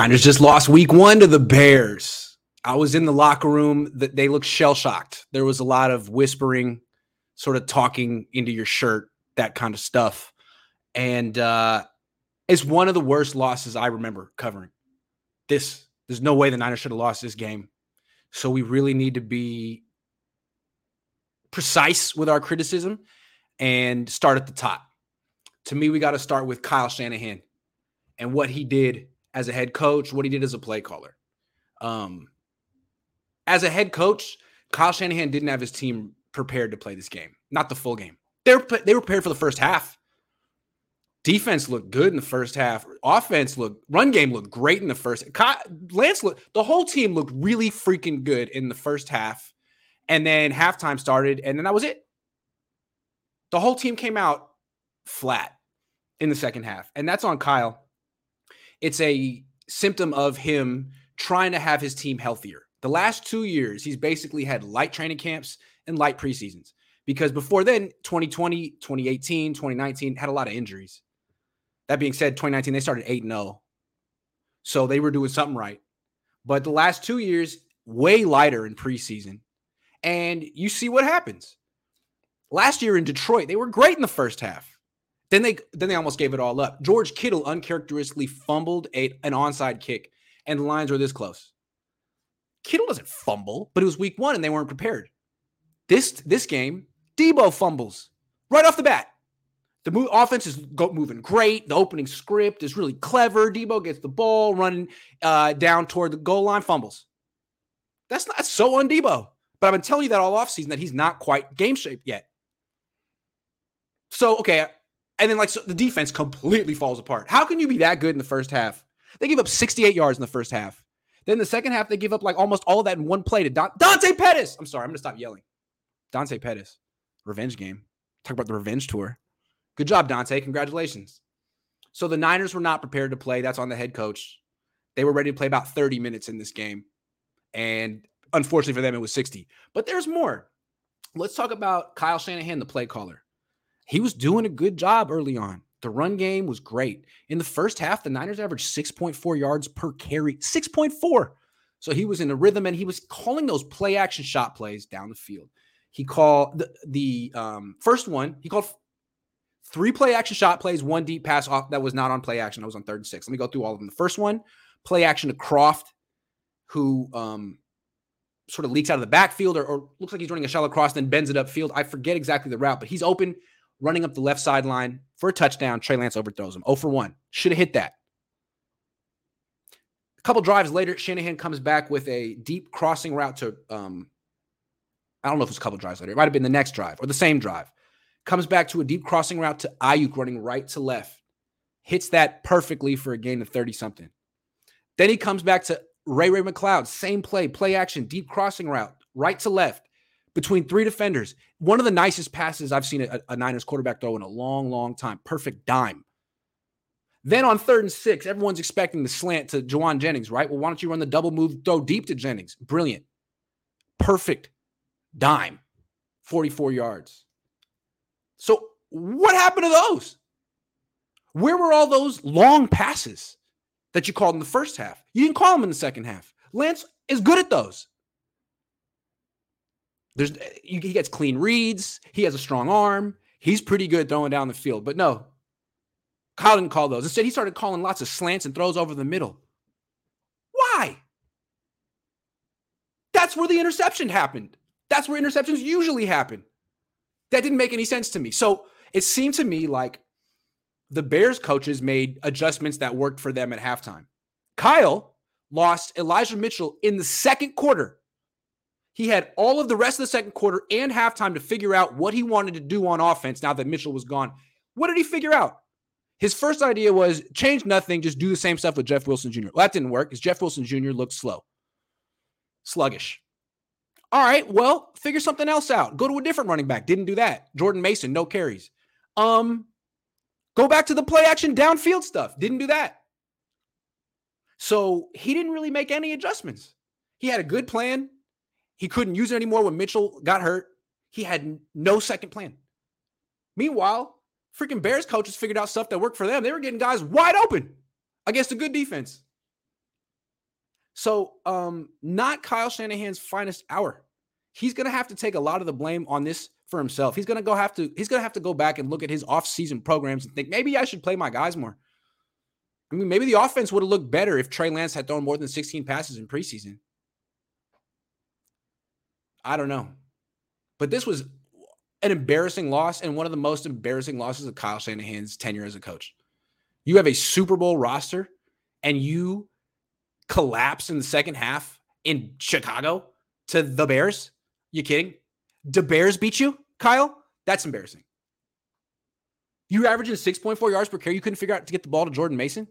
Niners just lost week one to the Bears. I was in the locker room. That they looked shell shocked. There was a lot of whispering, sort of talking into your shirt, that kind of stuff. And uh, it's one of the worst losses I remember covering. This, there's no way the Niners should have lost this game. So we really need to be precise with our criticism and start at the top. To me, we got to start with Kyle Shanahan and what he did as a head coach, what he did as a play caller. Um, as a head coach, Kyle Shanahan didn't have his team prepared to play this game, not the full game. They were they were prepared for the first half. Defense looked good in the first half. Offense looked, run game looked great in the first. Lance looked, the whole team looked really freaking good in the first half. And then halftime started, and then that was it. The whole team came out flat in the second half. And that's on Kyle. It's a symptom of him trying to have his team healthier. The last two years, he's basically had light training camps and light preseasons because before then, 2020, 2018, 2019 had a lot of injuries. That being said, 2019, they started 8 0. So they were doing something right. But the last two years, way lighter in preseason. And you see what happens. Last year in Detroit, they were great in the first half. Then they then they almost gave it all up. George Kittle uncharacteristically fumbled a, an onside kick, and the lines were this close. Kittle doesn't fumble, but it was week one and they weren't prepared. This this game, Deebo fumbles right off the bat. The offense is go, moving great. The opening script is really clever. Deebo gets the ball running uh, down toward the goal line, fumbles. That's not so on Deebo. But I've been telling you that all offseason that he's not quite game shape yet. So, okay. And then, like, so the defense completely falls apart. How can you be that good in the first half? They give up 68 yards in the first half. Then the second half, they give up like almost all of that in one play to Dante Pettis. I'm sorry. I'm to stop yelling. Dante Pettis. Revenge game. Talk about the revenge tour. Good job, Dante. Congratulations. So the Niners were not prepared to play. That's on the head coach. They were ready to play about 30 minutes in this game. And unfortunately for them, it was 60. But there's more. Let's talk about Kyle Shanahan, the play caller. He was doing a good job early on. The run game was great. In the first half, the Niners averaged 6.4 yards per carry. 6.4. So he was in a rhythm and he was calling those play action shot plays down the field. He called the, the um, first one, he called Three play action shot plays, one deep pass off that was not on play action. I was on third and six. Let me go through all of them. The first one, play action to Croft, who um, sort of leaks out of the backfield or, or looks like he's running a shallow cross, then bends it upfield. I forget exactly the route, but he's open, running up the left sideline for a touchdown. Trey Lance overthrows him. 0 for 1. Should have hit that. A couple drives later, Shanahan comes back with a deep crossing route to um, I don't know if it was a couple drives later. It might have been the next drive or the same drive comes back to a deep crossing route to Aiyuk running right to left, hits that perfectly for a gain of 30 something. Then he comes back to Ray Ray McCloud, same play, play action, deep crossing route, right to left between three defenders. One of the nicest passes I've seen a, a Niners quarterback throw in a long, long time. Perfect dime. Then on third and six, everyone's expecting the slant to Jauan Jennings, right? Well, why don't you run the double move, throw deep to Jennings? Brilliant. Perfect dime, 44 yards. So what happened to those? Where were all those long passes that you called in the first half? You didn't call them in the second half. Lance is good at those. There's he gets clean reads. He has a strong arm. He's pretty good throwing down the field. But no, Kyle didn't call those. Instead, he started calling lots of slants and throws over the middle. Why? That's where the interception happened. That's where interceptions usually happen. That didn't make any sense to me. So it seemed to me like the Bears coaches made adjustments that worked for them at halftime. Kyle lost Elijah Mitchell in the second quarter. He had all of the rest of the second quarter and halftime to figure out what he wanted to do on offense now that Mitchell was gone. What did he figure out? His first idea was change nothing, just do the same stuff with Jeff Wilson Jr. Well, that didn't work because Jeff Wilson Jr. looked slow, sluggish. All right, well, figure something else out. Go to a different running back. Didn't do that. Jordan Mason, no carries. Um, go back to the play action downfield stuff. Didn't do that. So he didn't really make any adjustments. He had a good plan. He couldn't use it anymore when Mitchell got hurt. He had no second plan. Meanwhile, freaking Bears coaches figured out stuff that worked for them. They were getting guys wide open against a good defense. So, um, not Kyle Shanahan's finest hour. He's going to have to take a lot of the blame on this for himself. He's going to go have to he's going to have to go back and look at his off-season programs and think maybe I should play my guys more. I mean, maybe the offense would have looked better if Trey Lance had thrown more than 16 passes in preseason. I don't know. But this was an embarrassing loss and one of the most embarrassing losses of Kyle Shanahan's tenure as a coach. You have a Super Bowl roster and you collapse in the second half in Chicago to the Bears. You kidding? The Bears beat you, Kyle? That's embarrassing. You averaging 6.4 yards per carry. You couldn't figure out to get the ball to Jordan Mason.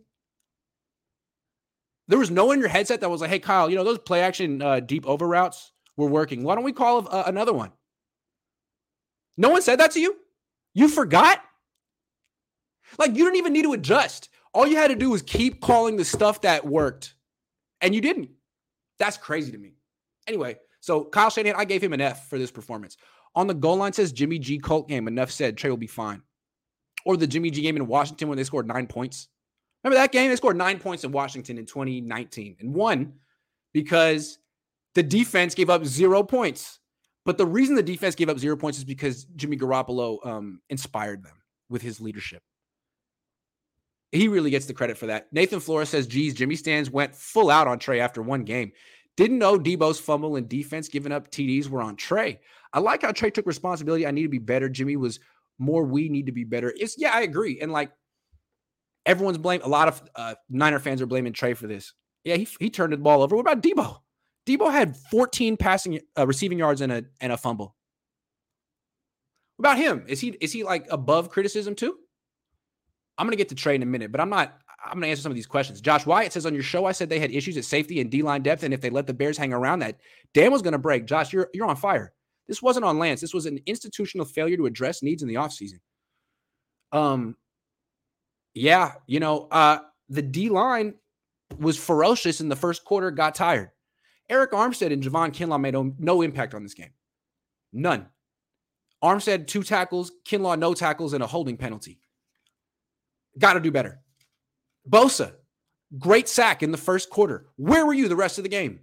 There was no one in your headset that was like, "Hey, Kyle, you know those play action uh, deep over routes were working. Why don't we call uh, another one?" No one said that to you. You forgot. Like you didn't even need to adjust. All you had to do was keep calling the stuff that worked, and you didn't. That's crazy to me. Anyway, so Kyle Shanahan, I gave him an F for this performance. On the goal line says Jimmy G Colt game. Enough said. Trey will be fine. Or the Jimmy G game in Washington when they scored nine points. Remember that game? They scored nine points in Washington in 2019 and won because the defense gave up zero points. But the reason the defense gave up zero points is because Jimmy Garoppolo um, inspired them with his leadership. He really gets the credit for that. Nathan Flores says, geez, Jimmy Stands went full out on Trey after one game. Didn't know Deebo's fumble and defense giving up TDs were on Trey. I like how Trey took responsibility. I need to be better. Jimmy was more, we need to be better. It's yeah, I agree. And like everyone's blame, a lot of uh, Niner fans are blaming Trey for this. Yeah, he, he turned the ball over. What about Deebo? Deebo had 14 passing uh, receiving yards and a and a fumble. What about him? Is he is he like above criticism too? I'm gonna get to Trey in a minute, but I'm not I'm to answer some of these questions. Josh Wyatt says on your show, I said they had issues at safety and D line depth, and if they let the Bears hang around, that dam was to break. Josh, you're you're on fire. This wasn't on Lance. This was an institutional failure to address needs in the offseason. Um, yeah, you know, uh, the D line was ferocious in the first quarter, got tired. Arik Armstead and Javon Kinlaw made no, impact on this game. None. Armstead, two tackles, Kinlaw, no tackles, and a holding penalty. Got to do better. Bosa, great sack in the first quarter. Where were you the rest of the game?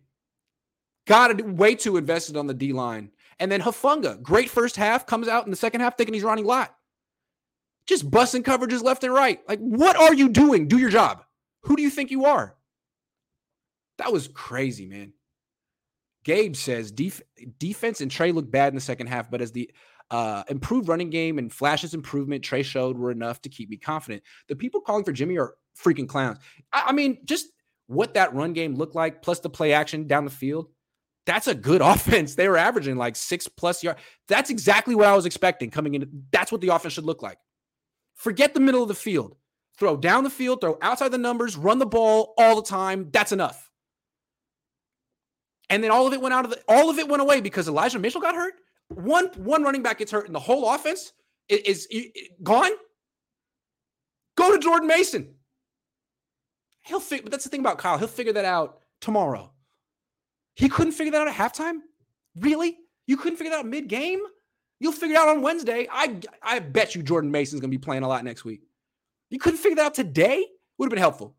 Got to way too invested on the D line. And then Hufanga, great first half, comes out in the second half thinking he's Ronnie Lott. Just busting coverages left and right. Like, what are you doing? Do your job. Who do you think you are? That was crazy, man. Gabe says def- defense and Trey looked bad in the second half, but as the uh, improved running game and flashes improvement Trey showed were enough to keep me confident. The people calling for Jimmy are freaking clowns. I, I mean, just what that run game looked like, plus the play action down the field. That's a good offense. They were averaging like six plus yards. That's exactly what I was expecting coming in. That's what the offense should look like. Forget the middle of the field. Throw down the field, throw outside the numbers, run the ball all the time. That's enough. And then all of it went out of the all of it went away because Elijah Mitchell got hurt. One one running back gets hurt, and the whole offense is, is, is gone. Go to Jordan Mason. He'll figure, but that's the thing about Kyle. He'll figure that out tomorrow. He couldn't figure that out at halftime. Really? You couldn't figure that out mid game? You'll figure it out on Wednesday. I I bet you Jordan Mason's gonna be playing a lot next week. You couldn't figure that out today? Would have been helpful.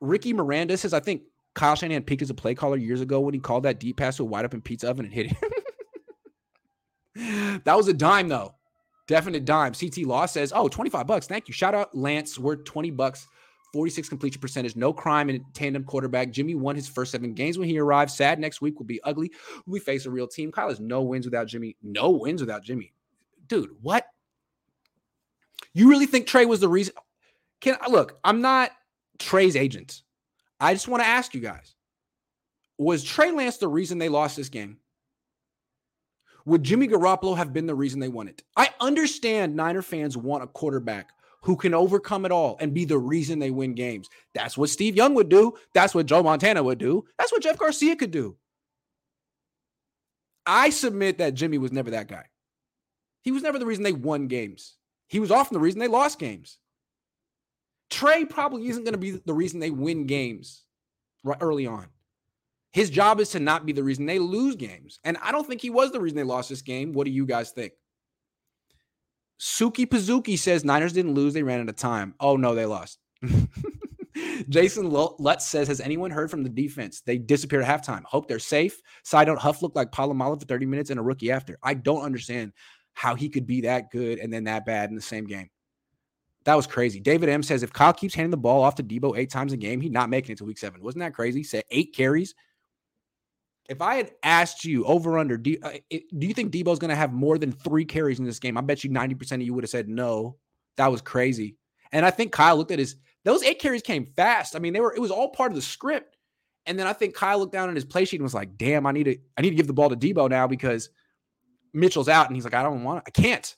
Ricky Miranda says, I think Kyle Shanahan peaked as a play caller years ago when he called that deep pass to a wide open pizza oven and hit it. that was a dime, though. Definite dime. CT Law says, oh, 25 bucks. Thank you. Shout out Lance. Worth 20 bucks. 46 completion percentage. No crime in tandem quarterback. Jimmy won his first seven games when he arrived. Sad next week will be ugly. We face a real team. Kyle has no wins without Jimmy. No wins without Jimmy. Dude, what? You really think Trey was the reason? Can I look? I'm not Trey's agent. I just want to ask you guys was Trey Lance the reason they lost this game? Would Jimmy Garoppolo have been the reason they won it? I understand Niner fans want a quarterback who can overcome it all and be the reason they win games. That's what Steve Young would do. That's what Joe Montana would do. That's what Jeff Garcia could do. I submit that Jimmy was never that guy. He was never the reason they won games. He was often the reason they lost games. Trey probably isn't going to be the reason they win games right early on. His job is to not be the reason they lose games. And I don't think he was the reason they lost this game. What do you guys think? Suki Pazuki says Niners didn't lose, they ran out of time. Oh no, they lost. Jason Lutz says, Has anyone heard from the defense? They disappeared at halftime. Hope they're safe. Side note, Huff looked like Polamalu for 30 minutes and a rookie after. I don't understand how he could be that good and then that bad in the same game. That was crazy. David M says, If Kyle keeps handing the ball off to Deebo eight times a game, he's not making it to week seven. Wasn't that crazy? Said eight carries. If I had asked you over under, do, uh, do you think Deebo's going to have more than three carries in this game? I bet you 90% of you would have said no. That was crazy. And I think Kyle looked at his those eight carries came fast. I mean, they were it was all part of the script. And then I think Kyle looked down at his play sheet and was like, "Damn, I need to I need to give the ball to Deebo now because Mitchell's out." And he's like, "I don't want I can't.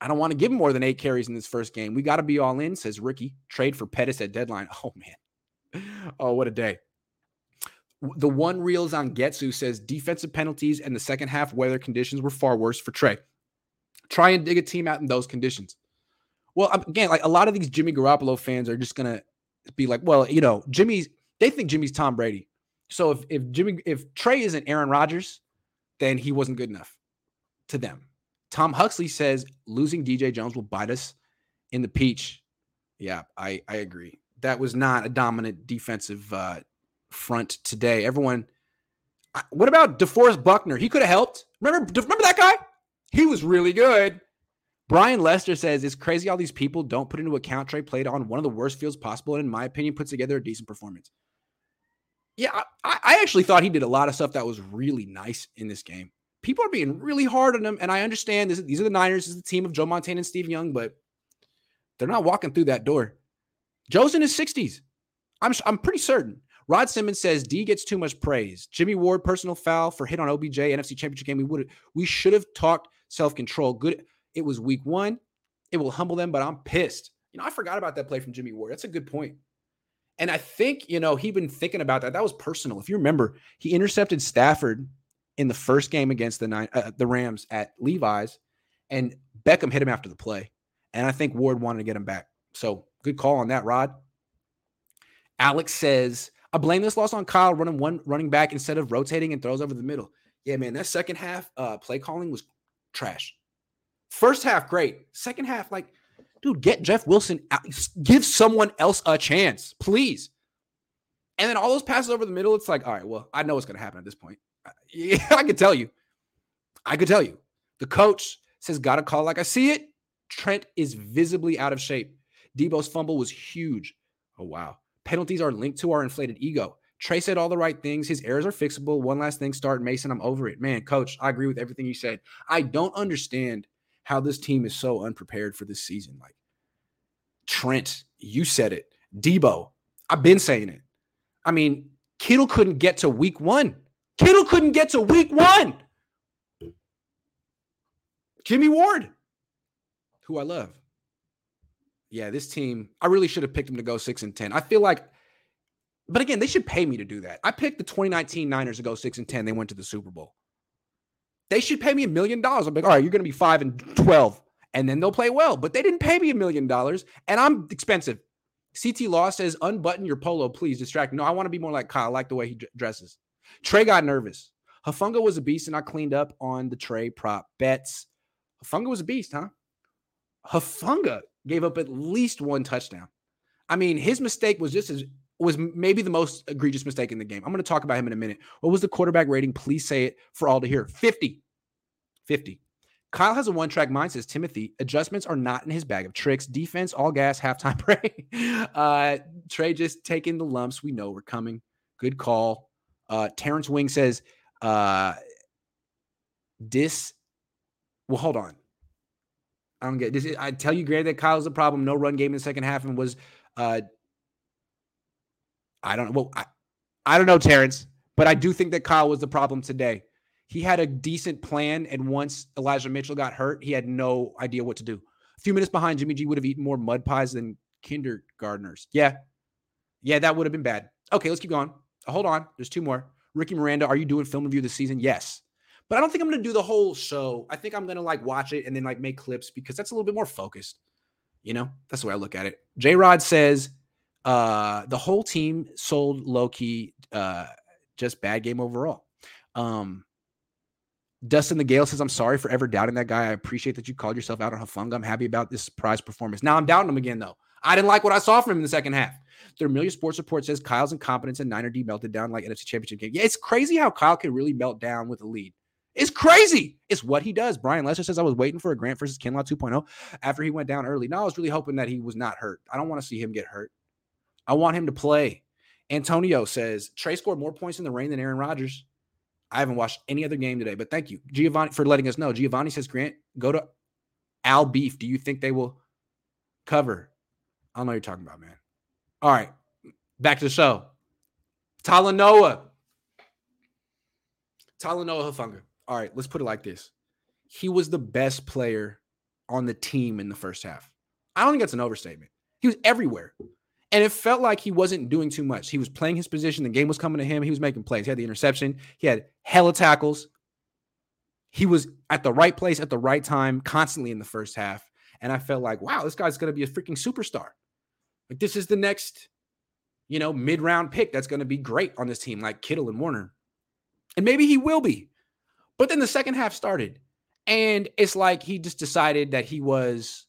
I don't want to give him more than eight carries in this first game. We got to be all in," says Ricky. Trade for Pettis at deadline. Oh man. Oh, what a day. The one reels on Getsu says defensive penalties and the second half weather conditions were far worse for Trey. Try and dig a team out in those conditions. Well, um, again, like a lot of these Jimmy Garoppolo fans are just gonna be like, well, you know, Jimmy's they think Jimmy's Tom Brady. So if if Jimmy if Trey isn't Aaron Rodgers, then he wasn't good enough to them. Tom Huxley says losing DJ Jones will bite us in the peach. Yeah, I I agree. That was not a dominant defensive uh, front today. Everyone, what about DeForest Buckner? He could have helped. Remember, remember that guy? He was really good. Brian Lester says it's crazy all these people don't put into account Trey played on one of the worst fields possible, and in my opinion, puts together a decent performance. Yeah, I, I, actually thought he did a lot of stuff that was really nice in this game. People are being really hard on him, and I understand this, these are the Niners, this is the team of Joe Montana and Steve Young, but they're not walking through that door. Joe's in his 60s. I'm I'm pretty certain. Rod Simmons says D gets too much praise. Jimmy Ward personal foul for hit on OBJ NFC Championship game. We would we should have talked self control. Good it was week one. It will humble them, but I'm pissed. You know, I forgot about that play from Jimmy Ward. That's a good point. And I think, you know, he'd been thinking about that. That was personal. If you remember, he intercepted Stafford in the first game against the nine, uh, the Rams at Levi's, and Beckham hit him after the play. And I think Ward wanted to get him back. So good call on that, Rod. Alex says, I blame this loss on Kyle running one running back instead of rotating and throws over the middle. Yeah, man, that second half uh, play calling was trash. First half, great. Second half, like, dude, get Jeff Wilson out. Give someone else a chance, please. And then all those passes over the middle, it's like, all right, well, I know what's going to happen at this point. Yeah, I could tell you. I could tell you. The coach says, got to call like I see it. Trent is visibly out of shape. Deebo's fumble was huge. Oh, wow. Penalties are linked to our inflated ego. Trey said all the right things. His errors are fixable. One last thing, start Mason. I'm over it. Man, coach, I agree with everything you said. I don't understand how this team is so unprepared for this season. Like Trent, you said it. Deebo, I've been saying it. I mean, Kittle couldn't get to week one. Kittle couldn't get to week one. Jimmy Ward, who I love. Yeah, this team, I really should have picked them to go six and 10. I feel like, but again, they should pay me to do that. I picked the 2019 Niners to go six and 10. They went to the Super Bowl. They should pay me a million dollars. I'm like, all right, you're going to be five and 12, and then they'll play well. But they didn't pay me a million dollars, and I'm expensive. CT Law says, unbutton your polo, please. Distract. No, I want to be more like Kyle. I like the way he dresses. Trey got nervous. Hufanga was a beast, and I cleaned up on the Trey prop bets. Hufanga was a beast, huh? Hufanga gave up at least one touchdown. I mean, his mistake was just as was maybe the most egregious mistake in the game. I'm going to talk about him in a minute. What was the quarterback rating? Please say it for all to hear. 50. 50. Kyle has a one track mind, says Timothy. Adjustments are not in his bag of tricks. Defense, all gas, halftime break. uh, Trey just taking the lumps. We know we're coming. Good call. Uh, Terrence Wing says, uh, this. Well, hold on. I don't get this. I tell you, Grant, that Kyle's the problem. No run game in the second half and was uh, I don't know. Well, I, I don't know, Terrence, but I do think that Kyle was the problem today. He had a decent plan, and once Elijah Mitchell got hurt, he had no idea what to do. A few minutes behind, Jimmy G would have eaten more mud pies than kindergartners. Yeah. Yeah, that would have been bad. Okay, let's keep going. Hold on. There's two more. Ricky Miranda, are you doing film review this season? Yes. But I don't think I'm to do the whole show. I think I'm to like watch it and then like make clips because that's a little bit more focused. You know, that's the way I look at it. J Rod says, uh, the whole team sold low key, uh, just bad game overall. Um, Dustin the Gale says, I'm sorry for ever doubting that guy. I appreciate that you called yourself out on Hufanga. I'm happy about this surprise performance. Now I'm doubting him again, though. I didn't like what I saw from him in the second half. The Amelia Sports Report says Kyle's incompetence and Niner D melted down like NFC Championship game. Yeah, it's crazy how Kyle can really melt down with a lead. It's crazy. It's what he does. Brian Lester says I was waiting for a Grant versus Kinlaw 2.0 after he went down early. No, I was really hoping that he was not hurt. I don't want to see him get hurt. I want him to play. Antonio says Trey scored more points in the rain than Aaron Rodgers. I haven't watched any other game today, but thank you, Giovanni, for letting us know. Giovanni says, Grant, go to Al Beef. Do you think they will cover? I don't know what you're talking about, man. All right, back to the show. Talanoa. Talanoa Hufanga. All right, let's put it like this. He was the best player on the team in the first half. I don't think that's an overstatement. He was everywhere. And it felt like he wasn't doing too much. He was playing his position. The game was coming to him. He was making plays. He had the interception. He had hella tackles. He was at the right place at the right time constantly in the first half. And I felt like, wow, this guy's going to be a freaking superstar. Like, this is the next, you know, mid round pick that's going to be great on this team, like Kittle and Warner. And maybe he will be. But then the second half started. And it's like he just decided that he was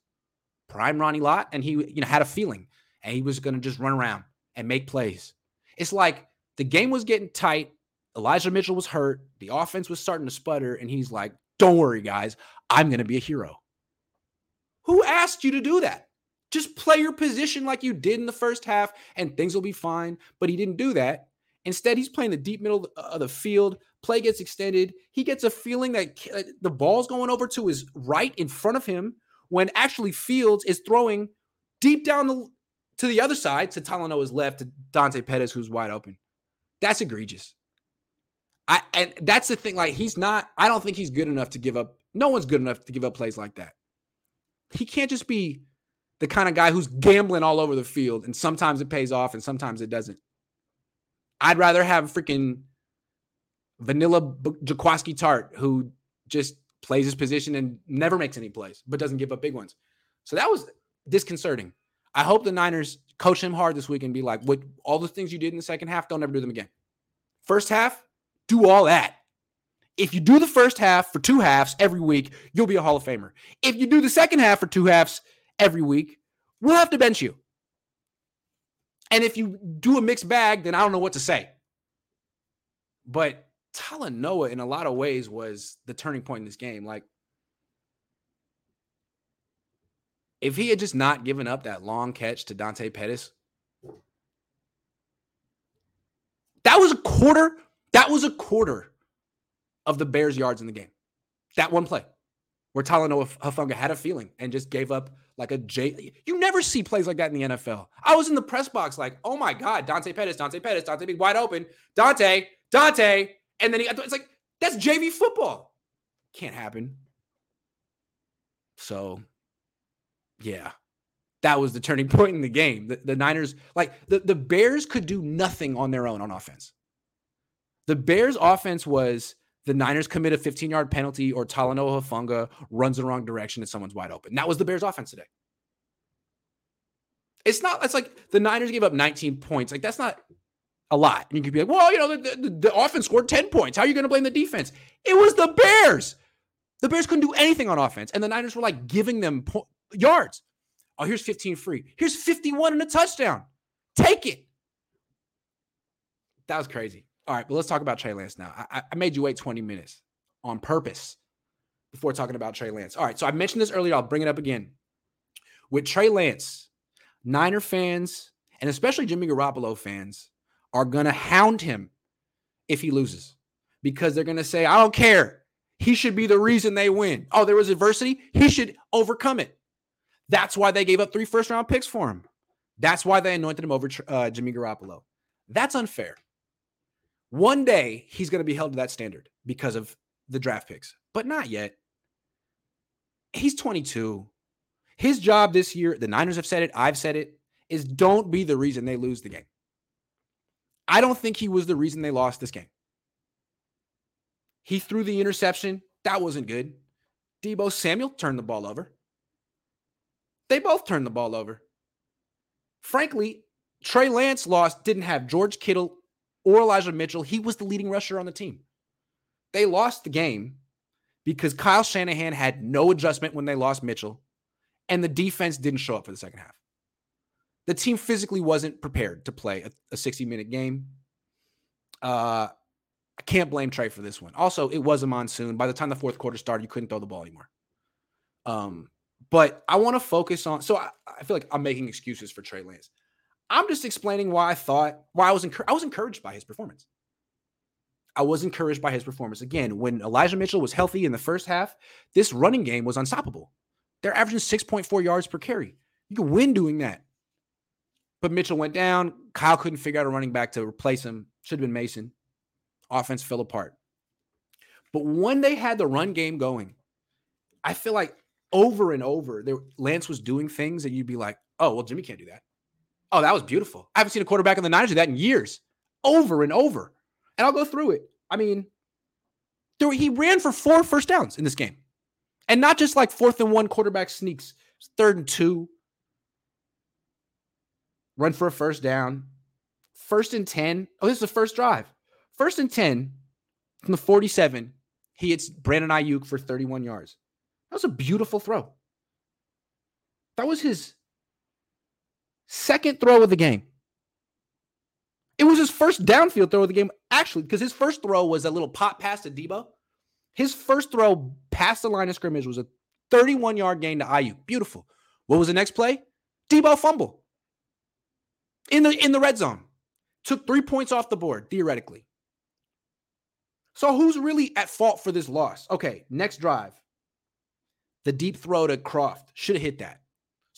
prime Ronnie Lott and he, you know, had a feeling and he was going to just run around and make plays. It's like the game was getting tight. Elijah Mitchell was hurt. The offense was starting to sputter. And he's like, don't worry, guys. I'm going to be a hero. Who asked you to do that? Just play your position like you did in the first half and things will be fine. But he didn't do that. Instead, he's playing the deep middle of the uh, field. Play gets extended. He gets a feeling that uh, the ball's going over to his right in front of him when actually Fields is throwing deep down the to the other side, to Talanoa's left, to Dante Pettis, who's wide open. That's egregious. I and that's the thing. Like he's not. I don't think he's good enough to give up. No one's good enough to give up plays like that. He can't just be the kind of guy who's gambling all over the field, and sometimes it pays off, and sometimes it doesn't. I'd rather have freaking vanilla Jaquiski Tart who just plays his position and never makes any plays, but doesn't give up big ones. So that was disconcerting. I hope the Niners coach him hard this week and be like, what all the things you did in the second half, don't ever do them again. First half, do all that. If you do the first half for two halves every week, you'll be a Hall of Famer. If you do the second half for two halves every week, we'll have to bench you. And if you do a mixed bag, then I don't know what to say. But Talanoa, in a lot of ways, was the turning point in this game. Like, If he had just not given up that long catch to Dante Pettis, that was a quarter. That was a quarter of the Bears' yards in the game. That one play where Talanoa Hufanga had a feeling and just gave up like a J. You never see plays like that in the NFL. I was in the press box like, oh my God, Dante Pettis, Dante Pettis, Dante being wide open. Dante, Dante. And then he, it's like, that's JV football. Can't happen. So yeah. That was the turning point in the game. The, the Niners, like the, the Bears could do nothing on their own on offense. The Bears offense was the Niners commit a 15 yard penalty or Talanoa Hufanga runs the wrong direction and someone's wide open. That was the Bears offense today. It's not, it's like the Niners gave up 19 points. Like that's not a lot. And you could be like, well, you know, the, the, the offense scored 10 points. How are you going to blame the defense? It was the Bears. The Bears couldn't do anything on offense. And the Niners were like giving them po- yards. Oh, here's 15 free. Here's 51 and a touchdown. Take it. That was crazy. All right, but let's talk about Trey Lance now. I, I made you wait 20 minutes on purpose before talking about Trey Lance. All right, so I mentioned this earlier. I'll bring it up again. With Trey Lance, Niner fans and especially Jimmy Garoppolo fans are going to hound him if he loses because they're going to say, I don't care. He should be the reason they win. Oh, there was adversity. He should overcome it. That's why they gave up three first round picks for him. That's why they anointed him over uh, Jimmy Garoppolo. That's unfair. One day he's going to be held to that standard because of the draft picks, but not yet. He's 22. His job this year, the Niners have said it, I've said it, is don't be the reason they lose the game. I don't think he was the reason they lost this game. He threw the interception. That wasn't good. Deebo Samuel turned the ball over. They both turned the ball over. Frankly, Trey Lance lost, didn't have George Kittle or Elijah Mitchell. He was the leading rusher on the team. They lost the game because Kyle Shanahan had no adjustment when they lost Mitchell, and the defense didn't show up for the second half. The team physically wasn't prepared to play a, a 60 minute game. Uh, I can't blame Trey for this one. Also, it was a monsoon. By the time the fourth quarter started, you couldn't throw the ball anymore. Um, but I want to focus on. So I, I, feel like I'm making excuses for Trey Lance. I'm just explaining why I thought why I was I was encouraged by his performance. I was encouraged by his performance. Again, when Elijah Mitchell was healthy in the first half, this running game was unstoppable. They're averaging 6.4 yards per carry. You can win doing that. But Mitchell went down. Kyle couldn't figure out a running back to replace him. Should have been Mason. Offense fell apart. But when they had the run game going, I feel like over and over, there, Lance was doing things that you'd be like, oh, well, Jimmy can't do that. Oh, that was beautiful. I haven't seen a quarterback in the Niners do that in years. Over and over. And I'll go through it. I mean, there, he ran for four first downs in this game. And not just like fourth and one quarterback sneaks, third and two, run for a first down, first and 10. Oh, this is the first drive. First and 10 from the 47. He hits Brandon Aiyuk for 31 yards. That was a beautiful throw. That was his second throw of the game. It was his first downfield throw of the game, actually, because his first throw was a little pop pass to Deebo. His first throw past the line of scrimmage was a 31 yard gain to Aiyuk. Beautiful. What was the next play? Deebo fumble in the in the red zone. Took three points off the board, theoretically. So who's really at fault for this loss? Okay, next drive. The deep throw to Croft should have hit that.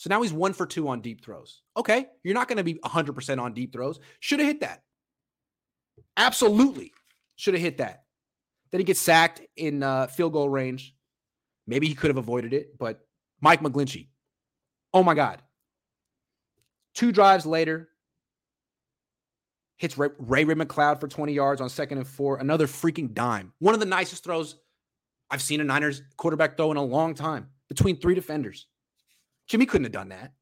So now he's one for two on deep throws. Okay, you're not going to be 100% on deep throws. Should have hit that. Absolutely should have hit that. Then he gets sacked in uh, field goal range. Maybe he could have avoided it, but Mike McGlinchey. Oh my God. Two drives later, hits Ray, Ray McCloud for 20 yards on second and four. Another freaking dime. One of the nicest throws I've seen a Niners quarterback throw in a long time between three defenders. Jimmy couldn't have done that.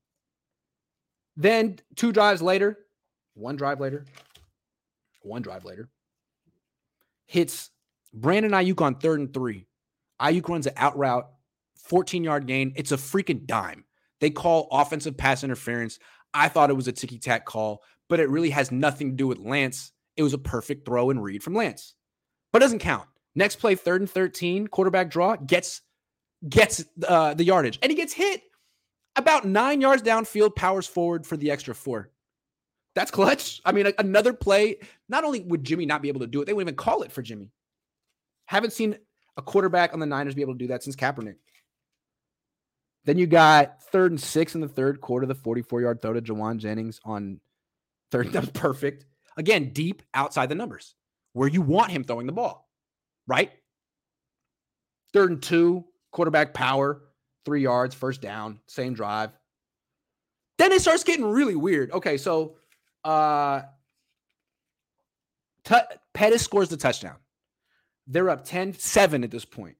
Then two drives later, one drive later, one drive later, hits Brandon Aiyuk on third and three. Aiyuk runs an out route, 14 yard gain. It's a freaking dime. They call offensive pass interference. I thought it was a ticky tack call, but it really has nothing to do with Lance. It was a perfect throw and read from Lance, but doesn't count. Next play, third and 13, quarterback draw, gets gets uh, the yardage, and he gets hit about nine yards downfield, powers forward for the extra four. That's clutch. I mean, another play. Not only would Jimmy not be able to do it, they wouldn't even call it for Jimmy. Haven't seen a quarterback on the Niners be able to do that since Kaepernick. Then you got third and six in the third quarter, the 44 yard throw to Jauan Jennings on third. That was perfect. Again, deep outside the numbers where you want him throwing the ball right? Third and two, quarterback power, three yards, first down, same drive. Then it starts getting really weird. Okay, so uh t- Pettis scores the touchdown. They're up 10 7 at this point.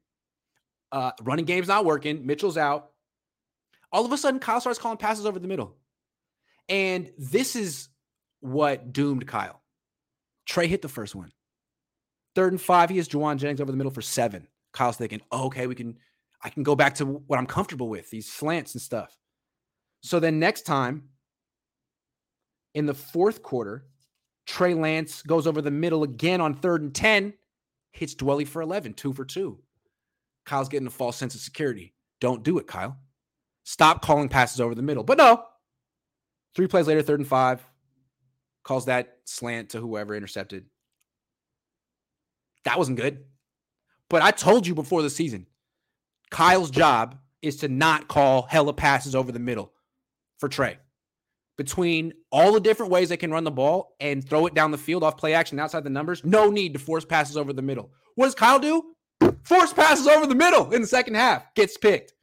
Uh, running game's not working. Mitchell's out. All of a sudden, Kyle starts calling passes over the middle. And this is what doomed Kyle. Trey hit the first one. Third and five, he has Jauan Jennings over the middle for seven. Kyle's thinking, oh, okay, we can, I can go back to what I'm comfortable with, these slants and stuff. So then next time in the fourth quarter, Trey Lance goes over the middle again on third and 10, hits Dwelley for 11, two for two. Kyle's getting a false sense of security. Don't do it, Kyle. Stop calling passes over the middle. But no, three plays later, third and five, calls that slant to whoever intercepted. That wasn't good. But I told you before the season, Kyle's job is to not call hella passes over the middle for Trey. Between all the different ways they can run the ball and throw it down the field off play action outside the numbers, no need to force passes over the middle. What does Kyle do? Force passes over the middle in the second half, gets picked.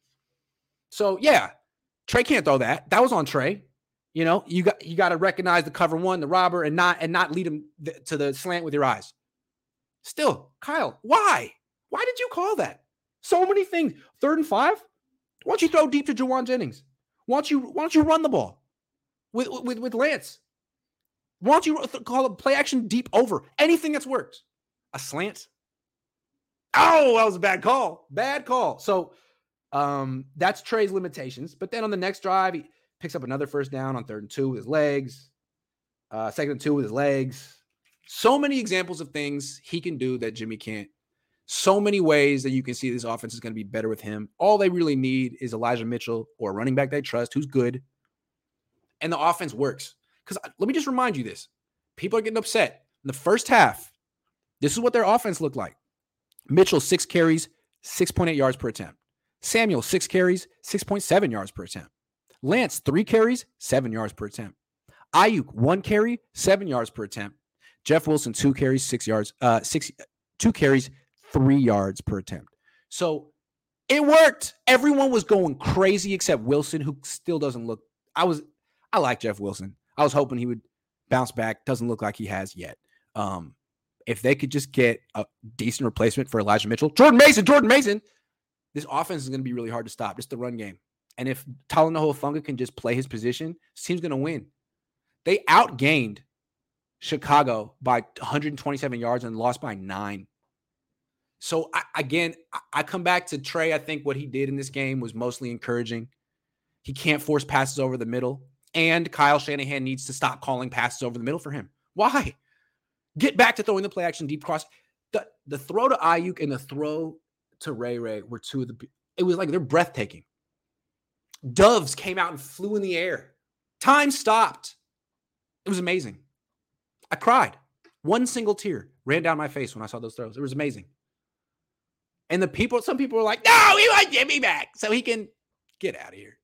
So yeah, Trey can't throw that. That was on Trey. You know, you got you got to recognize the cover one, the robber, and not and not lead him th- to the slant with your eyes. Still, Kyle, why? Why did you call that? So many things. Third and five? Why don't you throw deep to Jauan Jennings? Why don't you why don't you run the ball with with with Lance? Why don't you call a play action deep over anything that's worked? A slant? Oh, that was a bad call. Bad call. So um that's Trey's limitations. But then on the next drive, he, picks up another first down on third and two with his legs, uh, second and two with his legs. So many examples of things he can do that Jimmy can't. So many ways that you can see this offense is going to be better with him. All they really need is Elijah Mitchell or a running back they trust who's good. And the offense works. Because uh, let me just remind you this people are getting upset. In the first half, this is what their offense looked like Mitchell, six carries, 6.8 yards per attempt. Samuel, six carries, 6.7 yards per attempt. Lance, three carries, seven yards per attempt. Aiyuk, one carry, seven yards per attempt. Jeff Wilson, two carries, six yards, uh, six, two carries, three yards per attempt. So it worked. Everyone was going crazy except Wilson, who still doesn't look. I was, I like Jeff Wilson. I was hoping he would bounce back. Doesn't look like he has yet. Um, if they could just get a decent replacement for Elijah Mitchell, Jordan Mason, Jordan Mason, this offense is going to be really hard to stop. Just the run game. And if Talanoa Hufanga can just play his position, team's going to win. They outgained Chicago by 127 yards and lost by nine. So I, again, I come back to Trey. I think what he did in this game was mostly encouraging. He can't force passes over the middle, and Kyle Shanahan needs to stop calling passes over the middle for him. Why? Get back to throwing the play action deep cross. The the throw to Aiyuk and the throw to Ray Ray were two of the. It was like they're breathtaking. Doves came out and flew in the air. Time stopped. It was amazing. I cried. One single tear ran down my face when I saw those throws. It was amazing. And the people, some people were like, no, we want Jimmy back so he can get out of here.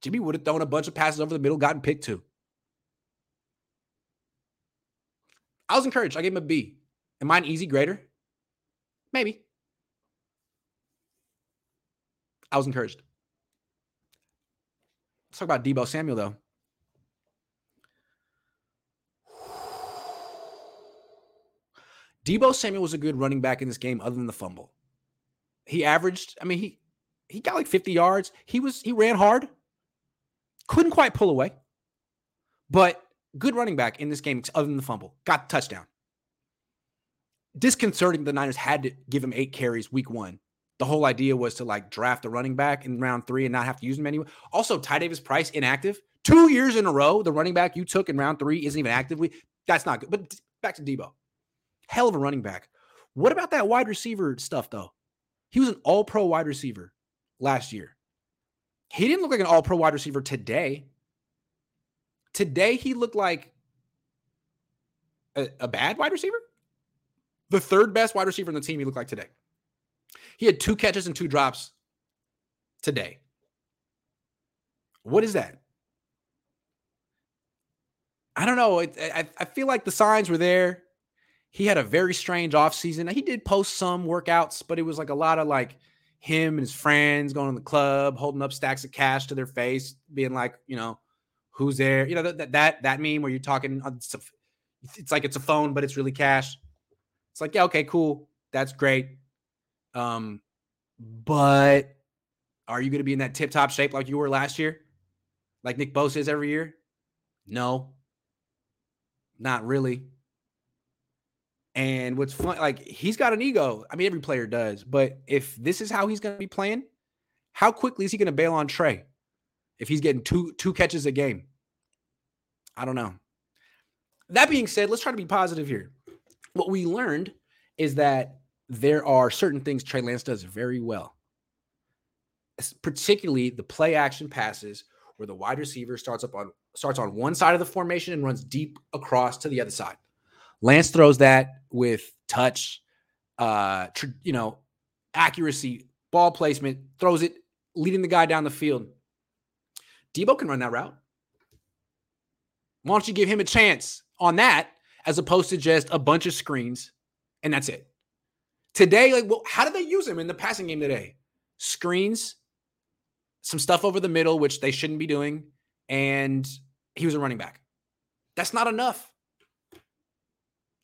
Jimmy would have thrown a bunch of passes over the middle, gotten picked too. I was encouraged. I gave him a B. Am I an easy grader? Maybe. I was encouraged. Let's talk about Deebo Samuel, though. Deebo Samuel was a good running back in this game, other than the fumble. He averaged, I mean, he he got like 50 yards. He was he ran hard. Couldn't quite pull away. But good running back in this game, other than the fumble. Got the touchdown. Disconcerting the Niners had to give him eight carries week one. The whole idea was to like draft a running back in round three and not have to use him anyway. Also, Ty Davis Price inactive. Two years in a row, the running back you took in round three isn't even actively. That's not good. But back to Deebo. Hell of a running back. What about that wide receiver stuff, though? He was an all pro wide receiver last year. He didn't look like an all pro wide receiver today. Today, he looked like a, a, bad wide receiver. The third best wide receiver in the team, he looked like today. He had two catches and two drops today. What is that? I don't know. I, I feel like the signs were there. He had a very strange offseason. He did post some workouts, but it was like a lot of like him and his friends going to the club, holding up stacks of cash to their face, being like, you know, who's there? You know, that that that meme where you're talking, it's like it's a phone, but it's really cash. It's like, yeah, okay, cool. That's great. Um, but are you going to be in that tip top shape like you were last year? Like Nick Bosa is every year? No, not really. And what's fun, like he's got an ego. I mean, every player does. But if this is how he's going to be playing, how quickly is he going to bail on Trey? If he's getting two two catches a game, I don't know. That being said, let's try to be positive here. What we learned is that there are certain things Trey Lance does very well, particularly the play action passes where the wide receiver starts up on starts on one side of the formation and runs deep across to the other side. Lance throws that with touch, uh, tr- you know, accuracy, ball placement, throws it, leading the guy down the field. Deebo can run that route. Why don't you give him a chance on that as opposed to just a bunch of screens and that's it? Today, like, well, how did they use him in the passing game today? Screens, some stuff over the middle, which they shouldn't be doing, and he was a running back. That's not enough.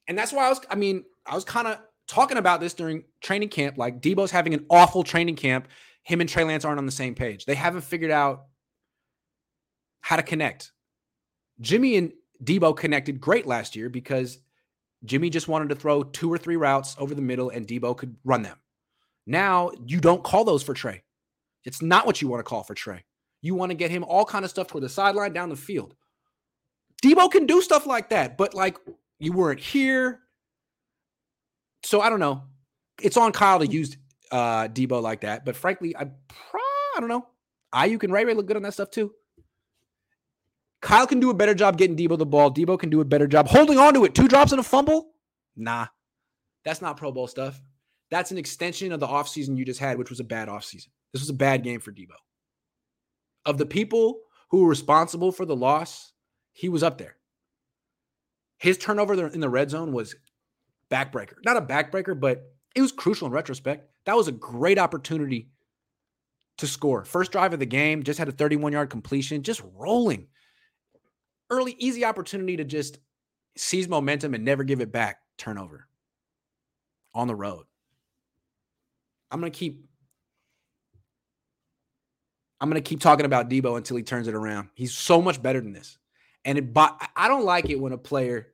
And that's why I was, I mean, I was kind of talking about this during training camp. Like Deebo's having an awful training camp. Him and Trey Lance aren't on the same page. They haven't figured out how to connect. Jimmy and Deebo connected great last year because Jimmy just wanted to throw two or three routes over the middle and Deebo could run them. Now you don't call those for Trey. It's not what you want to call for Trey. You want to get him all kind of stuff toward the sideline, down the field. Deebo can do stuff like that, but like you weren't here. So I don't know. It's on Kyle to use uh Deebo like that, but frankly, I pro- I don't know. Aiyuk and Ray Ray look good on that stuff too. Kyle can do a better job getting Deebo the ball. Deebo can do a better job holding on to it. Two drops and a fumble? Nah. That's not Pro Bowl stuff. That's an extension of the offseason you just had, which was a bad offseason. This was a bad game for Deebo. Of the people who were responsible for the loss, he was up there. His turnover in the red zone was backbreaker. Not a backbreaker, but it was crucial in retrospect. That was a great opportunity to score. First drive of the game, just had a 31 yard completion, just rolling. Early, easy opportunity to just seize momentum and never give it back. Turnover on the road. I'm going to keep I'm going to keep talking about Deebo until he turns it around. He's so much better than this. And it, I don't like it when a player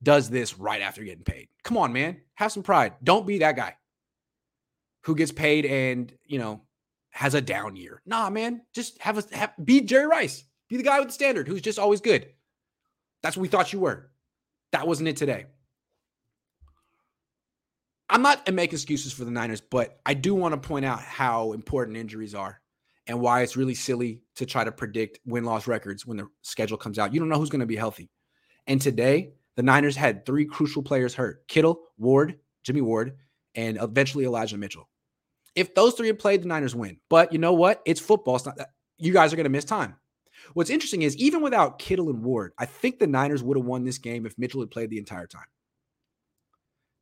does this right after getting paid. Come on, man. Have some pride. Don't be that guy who gets paid and, you know, has a down year. Nah, man. Just have a have, be Jerry Rice. Be the guy with the standard who's just always good. That's what we thought you were. That wasn't it today. I'm not making excuses for the Niners, but I do want to point out how important injuries are and why it's really silly to try to predict win loss records when the schedule comes out. You don't know who's going to be healthy. And today, the Niners had three crucial players hurt Kittle, Ward, Jimmy Ward, and eventually Elijah Mitchell. If those three had played, the Niners win. But you know what? It's football. It's not that you guys are going to miss time. What's interesting is even without Kittle and Ward, I think the Niners would have won this game if Mitchell had played the entire time.